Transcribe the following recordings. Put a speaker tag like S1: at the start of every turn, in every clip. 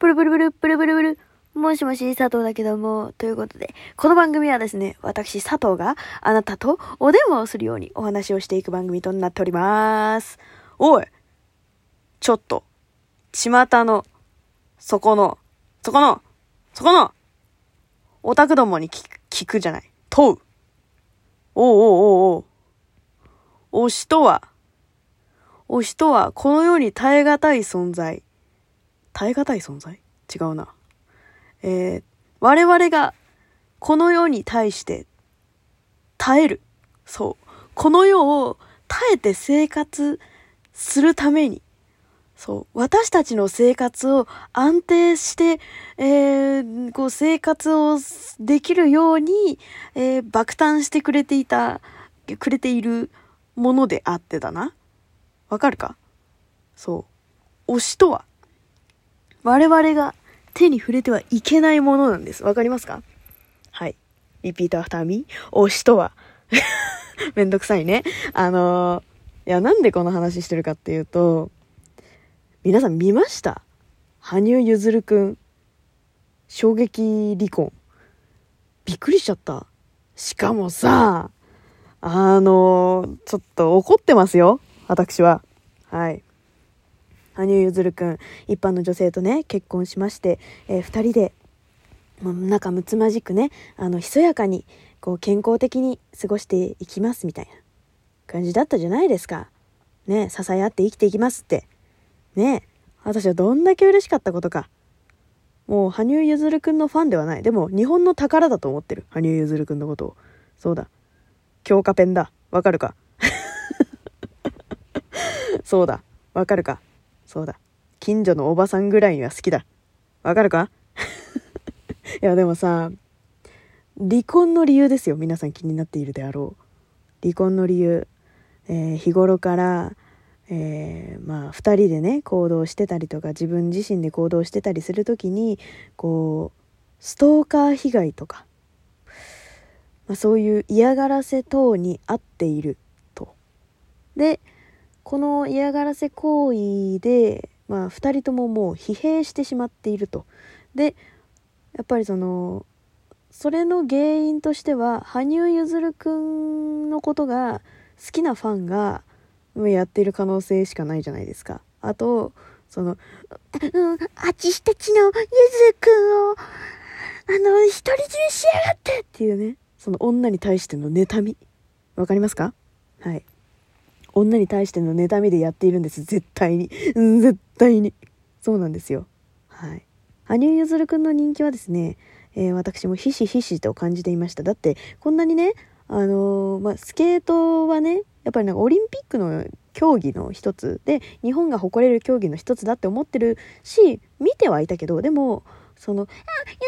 S1: ブルブルブル、ブルブルブル。もしもし、佐藤だけども、ということで、この番組はですね、私、佐藤があなたとお電話をするようにお話をしていく番組となっております。おいちょっと、巷の、そこの、そこの、そこの、オタクどもに聞く、聞くじゃない。問う。おうおうおうおう。推しとは、推しとは、この世に耐え難い存在。耐え難い存在？違うな。えー、我々が、この世に対して、耐える。そう。この世を耐えて生活するために、そう。私たちの生活を安定して、えー、こう生活をできるように、えー、爆誕してくれていた、くれているものであってだな。わかるか？そう。推しとは、我々が手に触れてはいけないものなんです。わかりますか？はい。 Repeat after me？推しとは？めんどくさいね。あのー、いや、なんでこの話してるかっていうと、皆さん見ました？羽生結弦くん、衝撃離婚。びっくりしちゃった。しかもさ、あのー、ちょっと怒ってますよ。私は。はい。羽生結弦くん、一般の女性とね、結婚しまして、えー、二人で、もう仲睦まじくね、あの、ひそやかに、こう、健康的に過ごしていきます、みたいな感じだったじゃないですか。ね、支え合って生きていきますって。ね私はどんだけ嬉しかったことか。もう、羽生結弦くんのファンではない。でも、日本の宝だと思ってる。羽生結弦くんのことを。そうだ。強化ペンだ。わかるか そうだ。わかるかそうだ。近所のおばさんぐらいには好きだ。わかるか？いや、でもさ、離婚の理由ですよ。皆さん気になっているであろう。離婚の理由。えー、日頃から、えー、まあ、二人でね、行動してたりとか、自分自身で行動してたりするときに、こう、ストーカー被害とか、まあ、そういう嫌がらせ等に遭っていると。で、この嫌がらせ行為で、まあ、2人とももう疲弊してしまっていると。でやっぱりそのそれの原因としては羽生結弦くんのことが好きなファンがやっている可能性しかないじゃないですか。あとその、うん、あちしたちのゆずくんをあの独り占めしやがってっていうねその女に対しての妬みわかりますか？はい。女に対しての妬みでやっているんです。絶対に、うん、絶対に。そうなんですよ。はい。羽生結弦くんの人気はですね、えー、私もひしひしと感じていました。だってこんなにねあのー、まあ、スケートはねやっぱりなんかオリンピックの競技の一つで日本が誇れる競技の一つだって思ってるし見てはいたけどでもその「あゆずる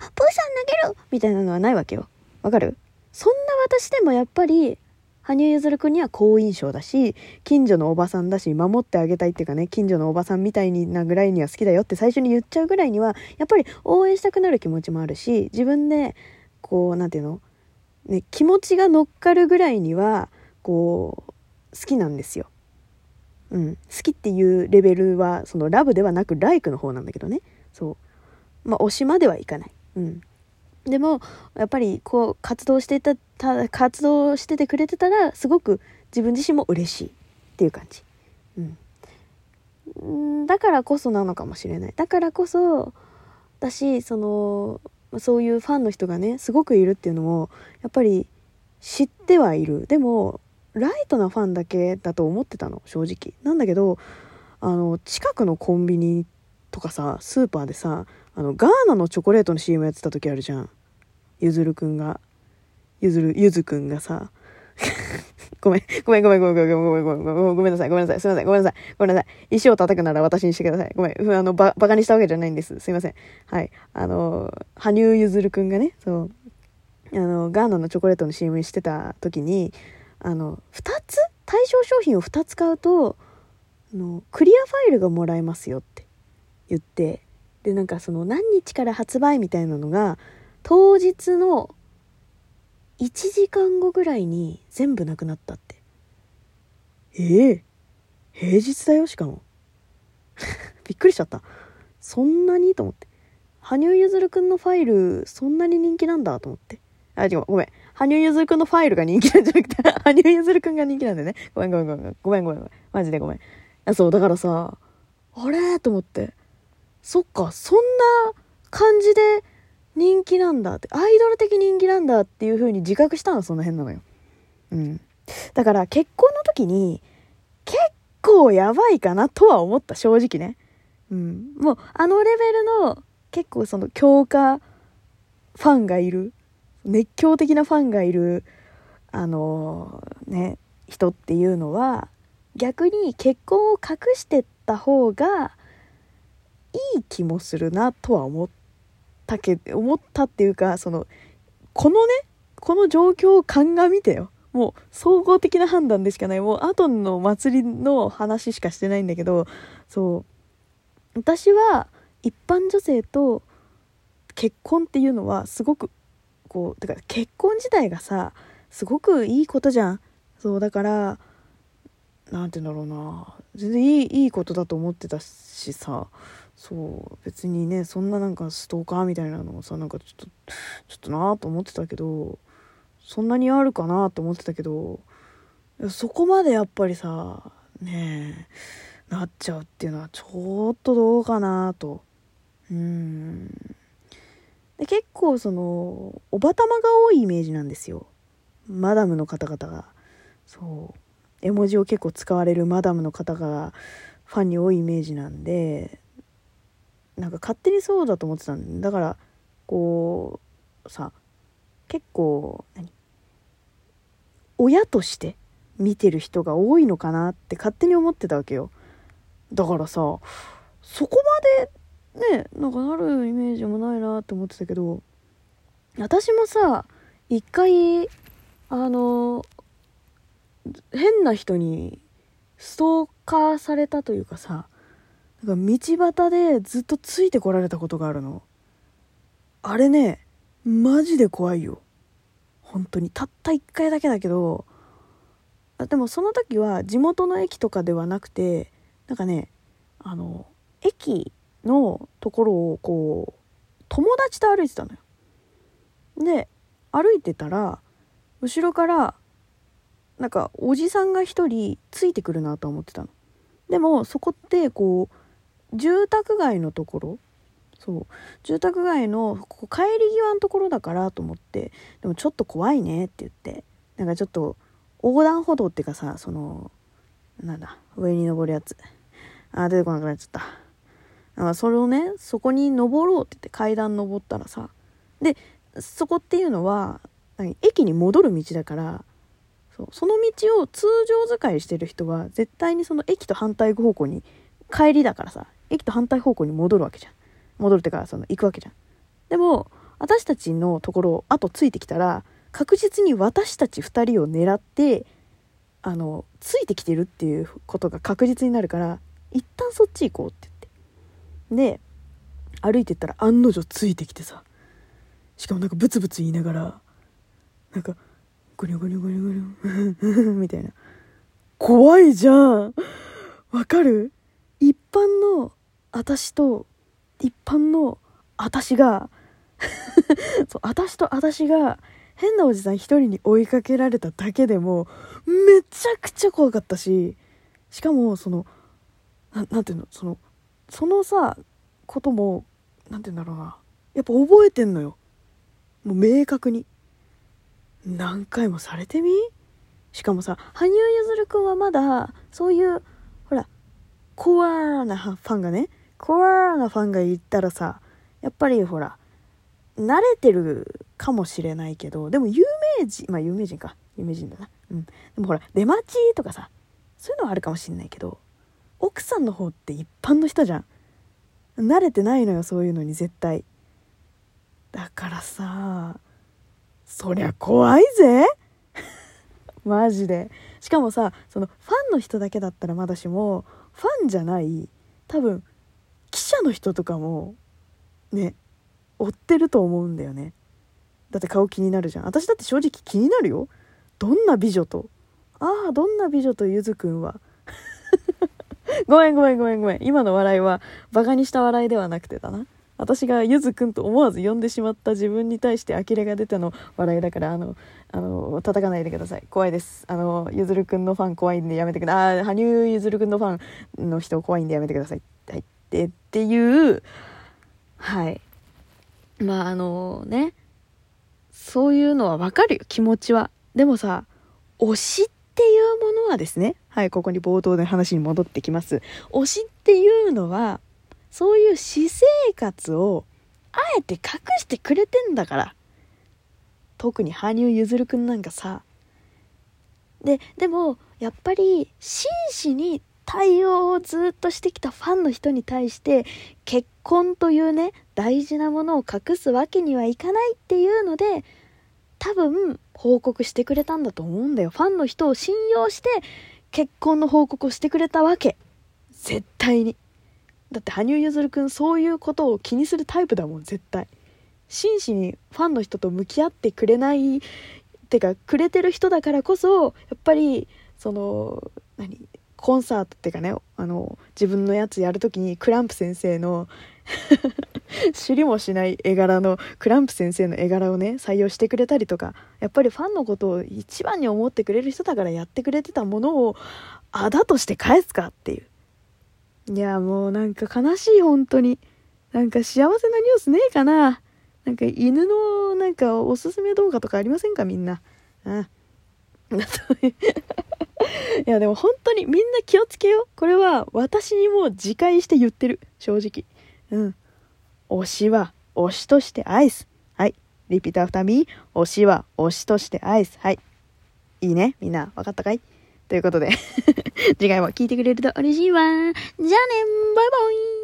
S1: くんプーさん投げる!」みたいなのはないわけよ。わかる？そんな私でもやっぱり羽生結弦くんには好印象だし近所のおばさんだし守ってあげたいっていうかね近所のおばさんみたいなぐらいには好きだよって最初に言っちゃうぐらいにはやっぱり応援したくなる気持ちもあるし自分でこう何て言うの、ね、気持ちが乗っかるぐらいにはこう好きなんですよ。うん、好きっていうレベルはそのラブではなくライクの方なんだけどねそうまあ推しまではいかない。うんでもやっぱりこう活動してたた活動しててくれてたらすごく自分自身も嬉しいっていう感じ、うん、だからこそなのかもしれない。だからこそだしそのそういうファンの人がねすごくいるっていうのもやっぱり知ってはいる。でもライトなファンだけだと思ってたの正直。なんだけどあの近くのコンビニとかさスーパーでさあのガーナのチョコレートの CM やってた時あるじゃん。ゆずるくんが。ゆずるゆずくんがさ。ごめんごめんごめんごめんごめんごめんごめんごめんごめんなさいごめんなさいすいませんごめんなさいごめんなさい。石を叩くなら私にしてください。ごめんあのババカにしたわけじゃないんです。すいません。はい。あの羽生結弦くんがねそう。あのガーナのチョコレートの CM してた時にあの2つ？対象商品を2つ買うとあのクリアファイルがもらえますよって言ってでなんかその何日から発売みたいなのが当日の1時間後ぐらいに全部なくなったって。ええ平日だよしかも。びっくりしちゃった。そんなに？と思って。羽生結弦くんのファイルそんなに人気なんだと思って。あ違うごめん。羽生結弦くんのファイルが人気なんじゃなくて 羽生結弦くんが人気なんだよね。ごめんごめんごめんごめんごめんごめん。マジでごめん。あそうだからさあれ？と思って。そっかそんな感じで人気なんだってアイドル的人気なんだっていう風に自覚したのその辺なのよ。うん。だから結婚の時に結構やばいかなとは思った正直ね。うん。もうあのレベルの結構その強化ファンがいる熱狂的なファンがいるあのね人っていうのは逆に結婚を隠してった方がいい気もするなとは思ったけ思ったっていうかそのこのねこの状況を鑑みてよ。もう総合的な判断でしかない。もう後の祭りの話しかしてないんだけどそう。私は一般女性と結婚っていうのはすごくこうだから結婚自体がさすごくいいことじゃん。そうだから何て言うんだろうな。全然いいいいことだと思ってたしさ。そう別にねそんななんかストーカーみたいなのをさなんかちょっとちょっとなと思ってたけどそんなにあるかなと思ってたけどそこまでやっぱりさねえなっちゃうっていうのはちょっとどうかなと。うん。で結構そのおばたまが多いイメージなんですよ。マダムの方々が。そう。絵文字を結構使われるマダムの方がファンに多いイメージなんでなんか勝手にそうだと思ってたんだからこうさ結構何親として見てる人が多いのかなって勝手に思ってたわけよ。だからさそこまでねなんかなるイメージもないなって思ってたけど私もさ一回あの変な人にストーカーされたというかさなんか道端でずっとついてこられたことがあるの。あれねマジで怖いよ。本当に。たった1回だけだけどでもその時は地元の駅とかではなくてなんかねあの駅のところをこう友達と歩いてたのよ。で歩いてたら後ろからなんかおじさんが一人ついてくるなと思ってたの。でもそこってこう住宅街のところ？そう。住宅街のここ帰り際のところだからと思ってでもちょっと怖いねって言って。なんかちょっと横断歩道っていうかさそのなんだ上に登るやつ。あ出てこなくなっちゃった。だかそれをねそこに登ろうって言って階段登ったらさ。でそこっていうのは駅に戻る道だからそうその道を通常使いしてる人は絶対にその駅と反対方向に帰りだからさ。駅と反対方向に戻るわけじゃん。戻るってかその行くわけじゃん。でも私たちのところを後ついてきたら確実に私たち2人を狙ってあのついてきてるっていうことが確実になるから一旦そっち行こうって言って。で歩いてったら案の定ついてきてさ。しかもなんかブツブツ言いながらなんかゴニョゴニョゴニョゴニョ みたいな。怖いじゃん。わかる？一般の私と一般の私が そう私と私が変なおじさん一人に追いかけられただけでもめちゃくちゃ怖かったししかもそのなんていうのそのそのさことも何て言うんだろうなやっぱ覚えてんのよ。もう明確に。何回もされてみ？しかもさ羽生結弦君はまだそういうコアなファンがねコアなファンが言ったらさやっぱりほら慣れてるかもしれないけどでも有名人まあ有名人か。有名人だな。うん。でもほら出待ちとかさそういうのはあるかもしんないけど奥さんの方って一般の人じゃん。慣れてないのよそういうのに絶対。だからさそりゃ怖いぜ。マジで。しかもさそのファンの人だけだったらまだしもファンじゃない多分記者の人とかもね追ってると思うんだよね。だって顔気になるじゃん。私だって正直気になるよ。どんな美女と。ああどんな美女とゆずくんは。ごめんごめんごめんごめん。今の笑いは、バカにした笑いではなくてだな。私がゆずくんと思わず呼んでしまった自分に対して呆れが出たの笑いだから、あの、あの、叩かないでください。怖いです。あの、ゆずるくんのファン怖いんでやめてください。あ、羽生ゆずるくんのファンの人怖いんでやめてください。はい。ってっていう、はい。まあ、あのね、そういうのはわかるよ、気持ちは。でもさ、推しっていうものはですね、はい、ここに冒頭で話に戻ってきます。推しっていうのは、そういう私生活をあえて隠してくれてんだから。特に羽生結弦くんなんかさ。で、でも、やっぱり、真摯に対応をずっとしてきたファンの人に対して、結婚というね、大事なものを隠すわけにはいかないっていうので、多分、報告してくれたんだと思うんだよ。ファンの人を信用して、結婚の報告をしてくれたわけ。絶対に。だって羽生結弦君そういうことを気にするタイプだもん絶対真摯にファンの人と向き合ってくれないってかくれてる人だからこそやっぱりその何コンサートっていうかねあの自分のやつやる時にクランプ先生の 知りもしない絵柄のクランプ先生の絵柄をね採用してくれたりとかやっぱりファンのことを一番に思ってくれる人だからやってくれてたものをあだとして返すかっていういや、もうなんか悲しい、本当に。なんか幸せなニュースねえかな。なんか犬のなんかおすすめ動画とかありませんか？みんな。あ いやでも本当にみんな気をつけよう。これは私にも自戒して言ってる。正直。うん。推しは推しとして愛す。はい。 Repeat after me。推しは推しとして愛す。はい。いいねみんな。わかったかい？ということで 次回も聞いてくれると嬉しいわ。じゃあねバイバイ